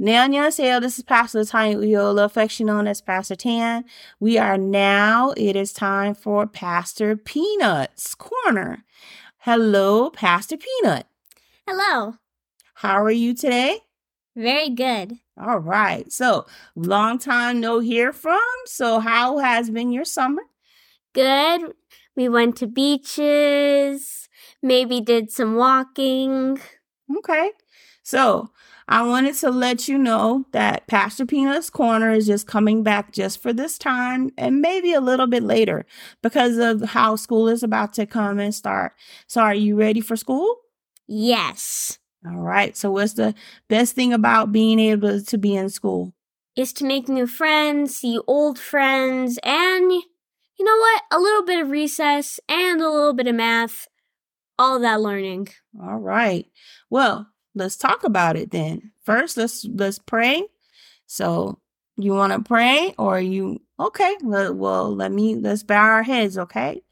Annyeonghaseyo, this is Pastor Tanya Ulloa, affectionately known as Pastor Tan. We are now, it is time for Pastor Peanut's Corner. Hello, Pastor Peanut. Hello. How are you today? Very good. All right. So, long time no hear from. So, how has been your summer? Good. We went to beaches, maybe did some walking. Okay. So, I wanted to let you know that Pastor Peanut's Corner is just coming back just for this time and maybe a little bit later because of how school is about to come and start. So, are you ready for school? Yes. All right. So, what's the best thing about being able to be in school? Is to make new friends, see old friends, and you know what? A little bit of recess and a little bit of math. All that learning. All right. Well, let's talk about it then. First, let's let's pray. So, you want to pray or you okay? Well, let me let's bow our heads, okay?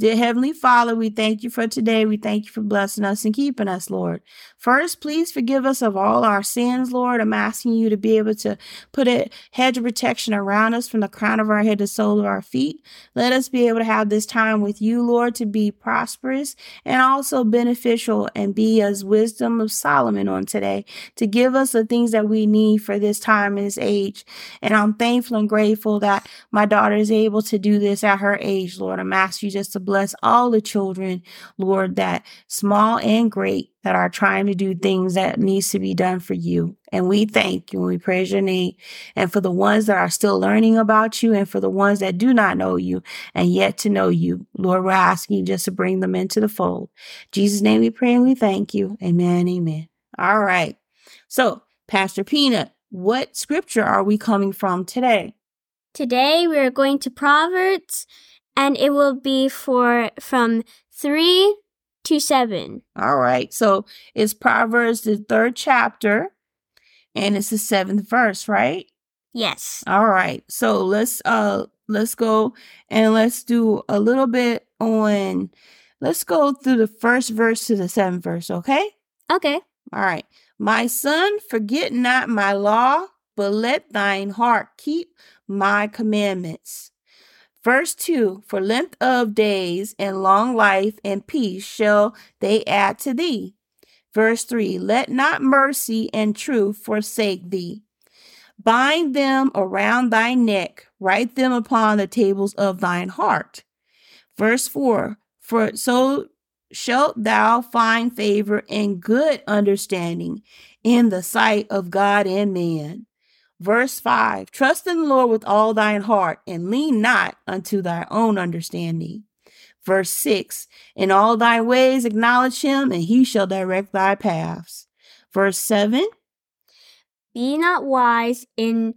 Dear Heavenly Father, we thank you for today. We thank you for blessing us and keeping us, Lord. First, please forgive us of all our sins, Lord. I'm asking you to be able to put a hedge of protection around us from the crown of our head to the sole of our feet. Let us be able to have this time with you, Lord, to be prosperous and also beneficial and be as wisdom of Solomon on today to give us the things that we need for this time and this age. And I'm thankful and grateful that my daughter is able to do this at her age, Lord. I'm asking you just to bless all the children, Lord, that small and great that are trying to do things that needs to be done for you. And we thank you and we praise your name. And for the ones that are still learning about you and for the ones that do not know you and yet to know you, Lord, we're asking you just to bring them into the fold. In Jesus' name we pray and we thank you. Amen. Amen. All right. So, Pastor Peanut, what scripture are we coming from today? Today we are going to Proverbs and it will be for from 3 to 7. All right. So it's Proverbs, the third chapter, and it's the seventh verse, right? Yes. All right. So let's uh let's go and let's do a little bit on let's go through the first verse to the seventh verse, okay? Okay. All right. My son, forget not my law, but let thine heart keep my commandments. Verse 2 For length of days and long life and peace shall they add to thee. Verse 3 Let not mercy and truth forsake thee. Bind them around thy neck, write them upon the tables of thine heart. Verse 4 For so shalt thou find favor and good understanding in the sight of God and man. Verse 5 Trust in the Lord with all thine heart and lean not unto thy own understanding. Verse 6 In all thy ways acknowledge him, and he shall direct thy paths. Verse 7 Be not wise in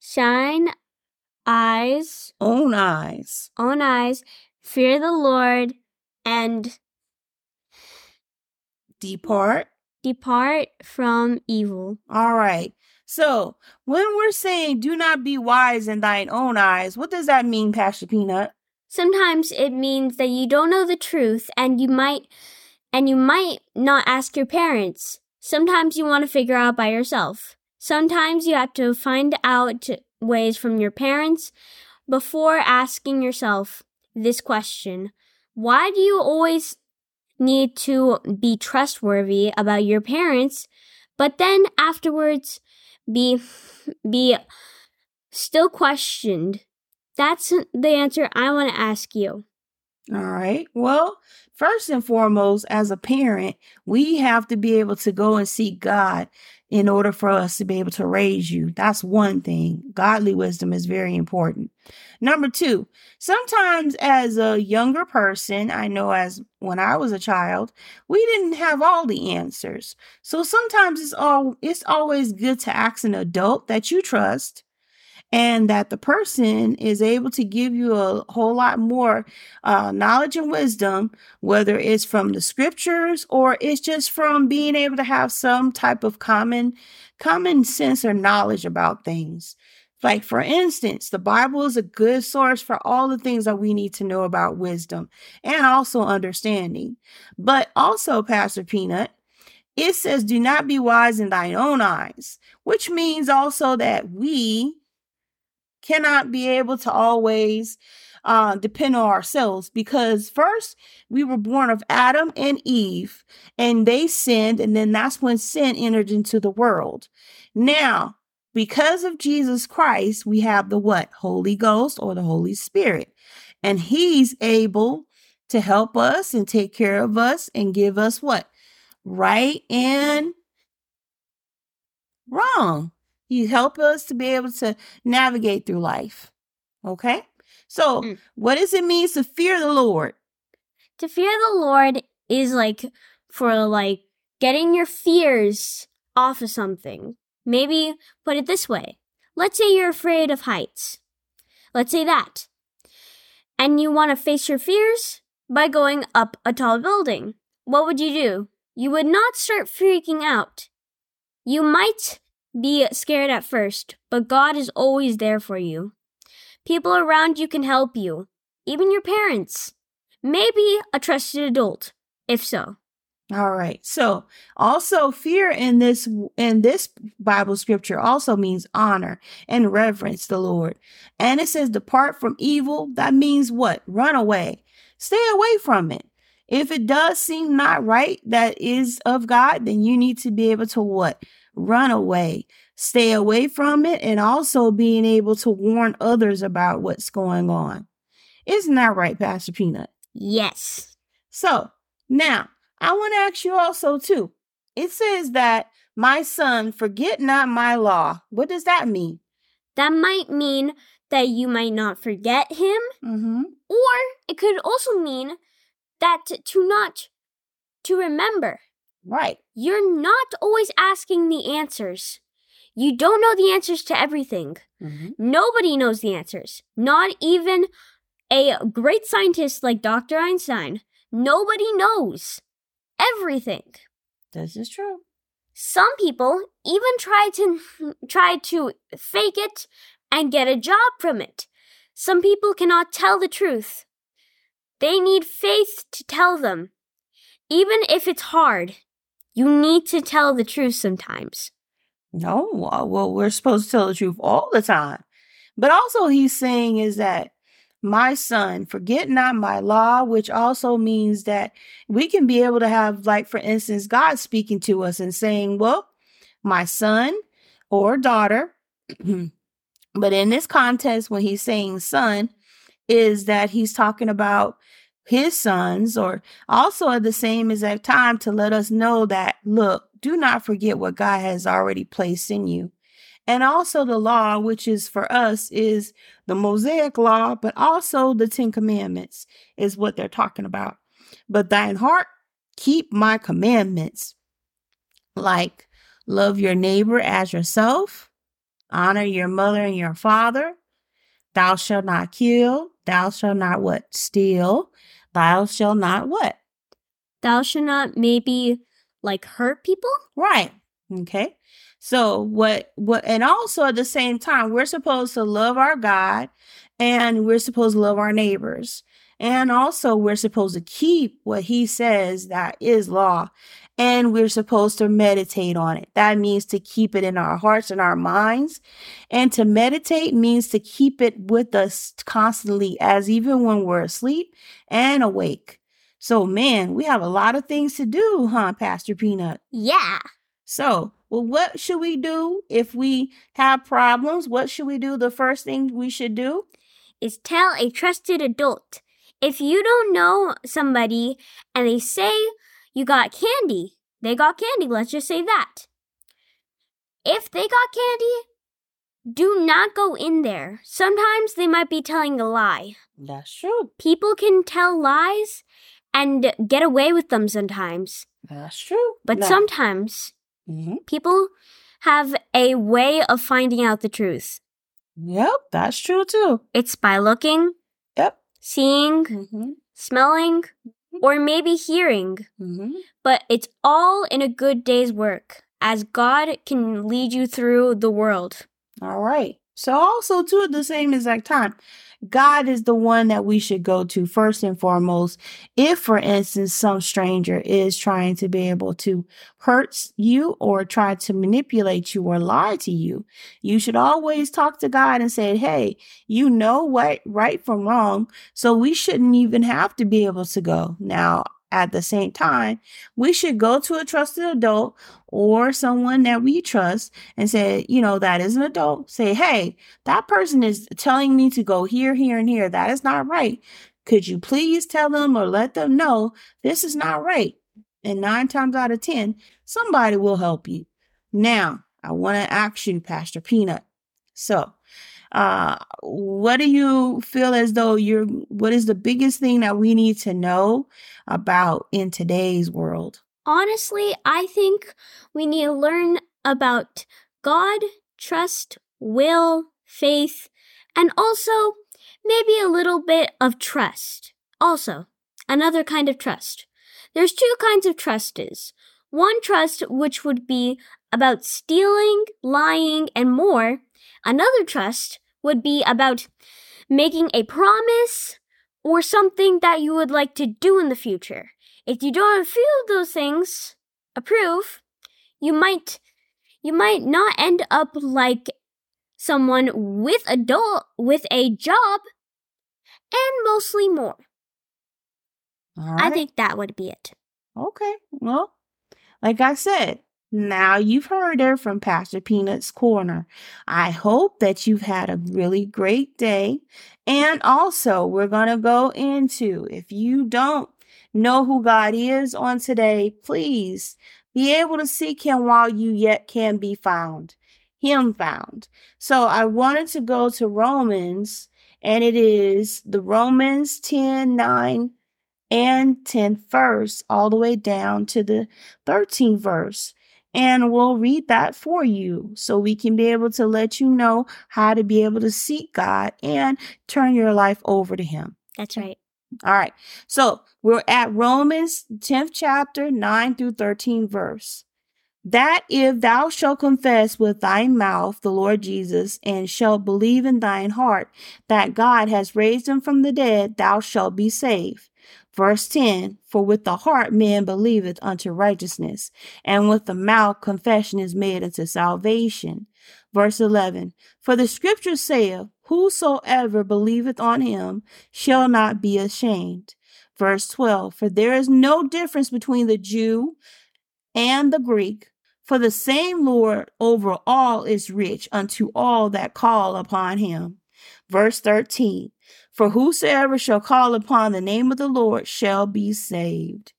shine eyes, Own eyes. own eyes, fear the Lord, and Depart. depart from evil. All right. So when we're saying do not be wise in thine own eyes, what does that mean, Pastor Peanut? Sometimes it means that you don't know the truth and you might and you might not ask your parents. Sometimes you want to figure out by yourself. Sometimes you have to find out ways from your parents before asking yourself this question. Why do you always need to be trustworthy about your parents, but then afterwards be be still questioned? That's the answer I want to ask you. All right. Well, first and foremost, as a parent, we have to be able to go and seek God in order for us to be able to raise you. That's one thing. Godly wisdom is very important. Number two, sometimes as a younger person, I know as when I was a child, we didn't have all the answers. So sometimes it's all it's always good to ask an adult that you trust and that the person is able to give you a whole lot more uh, knowledge and wisdom, whether it's from the scriptures or it's just from being able to have some type of common common sense or knowledge about things. Like, for instance, the Bible is a good source for all the things that we need to know about wisdom and also understanding. But also, Pastor Peanut, it says, Do not be wise in thine own eyes, which means also that we cannot be able to always uh, depend on ourselves because first we were born of Adam and Eve and they sinned, and then that's when sin entered into the world. Now, because of Jesus Christ, we have the what? Holy Ghost or the Holy Spirit. And he's able to help us and take care of us and give us what? Right and wrong. He help us to be able to navigate through life. Okay? So, Mm. what does it mean to fear the Lord? To fear the Lord is like for like getting your fears off of something. Maybe put it this way. Let's say you're afraid of heights. Let's say that. And you want to face your fears by going up a tall building. What would you do? You would not start freaking out. You might be scared at first, but God is always there for you. People around you can help you, even your parents. Maybe a trusted adult, if so. All right. So, also fear in this in this Bible scripture also means honor and reverence the Lord. And it says depart from evil. That means what? Run away. Stay away from it. If it does seem not right that is of God, then you need to be able to what? Run away. Stay away from it and also being able to warn others about what's going on. Isn't that right, Pastor Peanut? Yes. So now I want to ask you also too. It says that my son, forget not my law. What does that mean? That might mean that you might not forget him, Mm-hmm. or it could also mean that to not to remember. Right. You're not always asking the answers. You don't know the answers to everything. Mm-hmm. Nobody knows the answers. Not even a great scientist like Dr. Einstein. Nobody knows everything. This is true. Some people even try to try to fake it and get a job from it. Some people cannot tell the truth. They need faith to tell them. Even if it's hard, you need to tell the truth sometimes. No, uh, well, we're supposed to tell the truth all the time. But also, he's saying is that my son, forget not my law, which also means that we can be able to have, like, for instance, God speaking to us and saying, Well, my son or daughter, but in this context, when he's saying son, is that he's talking about his sons, or also at the same exact time to let us know that, look, do not forget what God has already placed in you. And also the law, which is for us, is the Mosaic law, but also the Ten Commandments is what they're talking about. But thine heart, keep my commandments, like love your neighbor as yourself, honor your mother and your father, thou shalt not kill, thou shalt not what? Steal, thou shalt not what? Thou shalt not maybe like hurt people? Right. Okay. So what what and also at the same time we're supposed to love our God and we're supposed to love our neighbors. And also we're supposed to keep what he says that is law and we're supposed to meditate on it. That means to keep it in our hearts and our minds. And to meditate means to keep it with us constantly as even when we're asleep and awake. So man, we have a lot of things to do, huh, Pastor Peanut? Yeah. So, well, what should we do if we have problems? What should we do? The first thing we should do? is tell a trusted adult. If you don't know somebody and they say you got candy, they got candy, let's just say that. If they got candy, do not go in there. Sometimes they might be telling a lie. That's true. People can tell lies and get away with them sometimes. That's true. But Now- sometimes Mhm. people have a way of finding out the truth. Yep, that's true too. It's by looking. Seeing, Mm-hmm. smelling, or maybe hearing. Mm-hmm. But it's all in a good day's work, as God can lead you through the world. All right. So also too at the same exact time, God is the one that we should go to first and foremost. If, for instance, some stranger is trying to be able to hurt you or try to manipulate you or lie to you, you should always talk to God and say, Hey, you know what right from wrong. So we shouldn't even have to be able to go. Now, at the same time, we should go to a trusted adult or someone that we trust and say, you know, that is an adult. Say, hey, that person is telling me to go here, here, and here. That is not right. Could you please tell them or let them know this is not right? And nine times out of 10, somebody will help you. Now, I want to ask you, Pastor Peanut. So, uh, what do you feel as though you're, what is the biggest thing that we need to know about in today's world? Honestly, I think we need to learn about God, trust, will, faith, and also maybe a little bit of trust. Also, another kind of trust. There's two kinds of trust is. One trust which would be about stealing, lying, and more. Another trust would be about making a promise or something that you would like to do in the future. If you don't feel those things approve, you might you might not end up like someone with adult with a job and mostly more. I think that would be it. Okay. Well, like I said, now you've heard her from Pastor Peanut's Corner. I hope that you've had a really great day. And also, we're going to go into if you don't know who God is on today, please be able to seek Him while you yet can be found. Him found. So I wanted to go to Romans, and it is the Romans 10 9 and 10th verse, all the way down to the 13th verse and we'll read that for you so we can be able to let you know how to be able to seek God and turn your life over to Him. That's right. All right. So we're at Romans 10th chapter, 9 through 13 verse. That if thou shalt confess with thy mouth the Lord Jesus, and shalt believe in thine heart that God has raised him from the dead, thou shalt be saved. Verse 10 For with the heart man believeth unto righteousness, and with the mouth confession is made unto salvation. Verse 11 For the scripture saith, Whosoever believeth on him shall not be ashamed. Verse 12 For there is no difference between the Jew and the Greek, for the same Lord over all is rich unto all that call upon him. Verse 13 For whosoever shall call upon the name of the Lord shall be saved.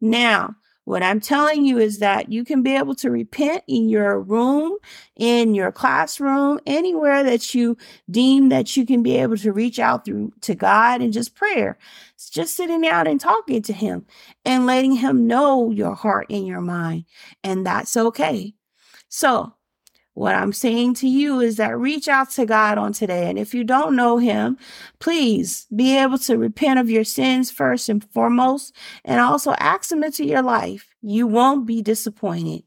Now, what I'm telling you is that you can be able to repent in your room, in your classroom, anywhere that you deem that you can be able to reach out through to God and just prayer. It's just sitting out and talking to Him and letting Him know your heart and your mind. And that's okay. So what I'm saying to you is that reach out to God on today. And if you don't know Him, please be able to repent of your sins first and foremost, and also ask Him into your life. You won't be disappointed.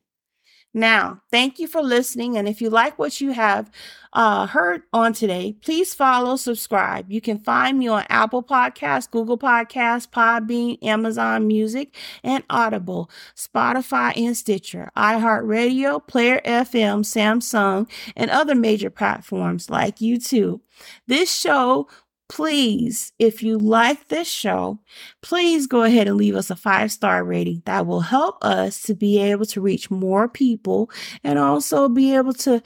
Now, thank you for listening. And if you like what you have uh, heard on today, please follow, subscribe. You can find me on Apple Podcasts, Google Podcasts, Podbean, Amazon Music, and Audible, Spotify, and Stitcher, iHeartRadio, Player FM, Samsung, and other major platforms like YouTube. This show please, if you like this show, please go ahead and leave us a five star rating. That will help us to be able to reach more people and also be able to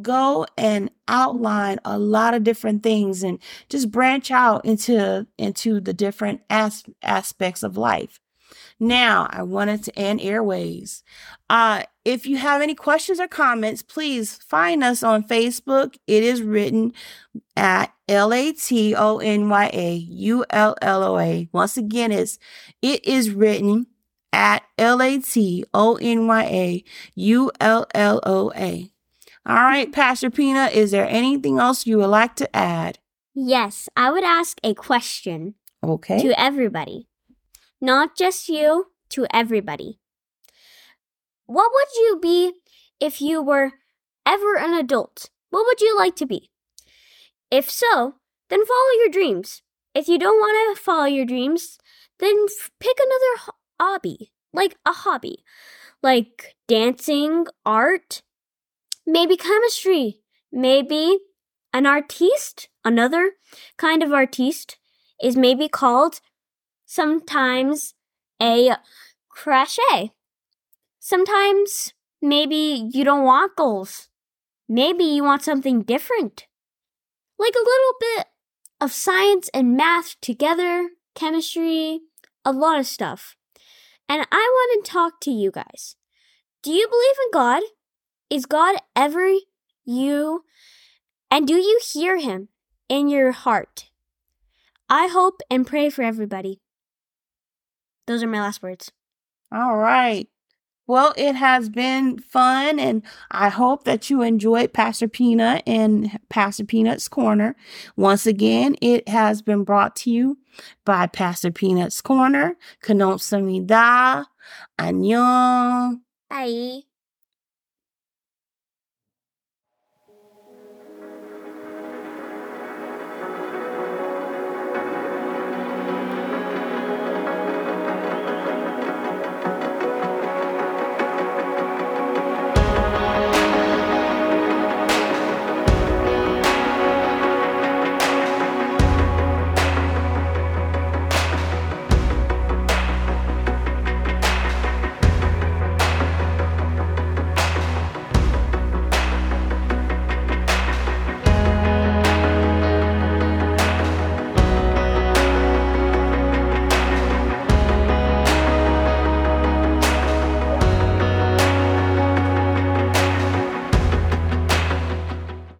go and outline a lot of different things and just branch out into into the different as- aspects of life now, I wanted to end Airways. Uh, if you have any questions or comments, please find us on Facebook. It is written at L A T O N Y A U L L O A. Once again, it's it is written at L A T O N Y A U L L O A. All right, Pastor Pina, is there anything else you would like to add? Yes, I would ask a question Okay. to everybody. Not just you, to everybody. What would you be if you were ever an adult? What would you like to be? If so, then follow your dreams. If you don't want to follow your dreams, then pick another ho- hobby, like a hobby, like dancing, art, maybe chemistry, maybe an artiste. Another kind of artiste is maybe called sometimes a crochet. Sometimes maybe you don't want goals. Maybe you want something different. Like a little bit of science and math together, chemistry, a lot of stuff. And I want to talk to you guys. Do you believe in God? Is God ever you? And do you hear him in your heart? I hope and pray for everybody. Those are my last words. All right. Well, it has been fun, and I hope that you enjoyed Pastor Peanut and Pastor Peanut's Corner. Once again, it has been brought to you by Pastor Peanut's Corner. Kanomsamida. Annyeong. Bye.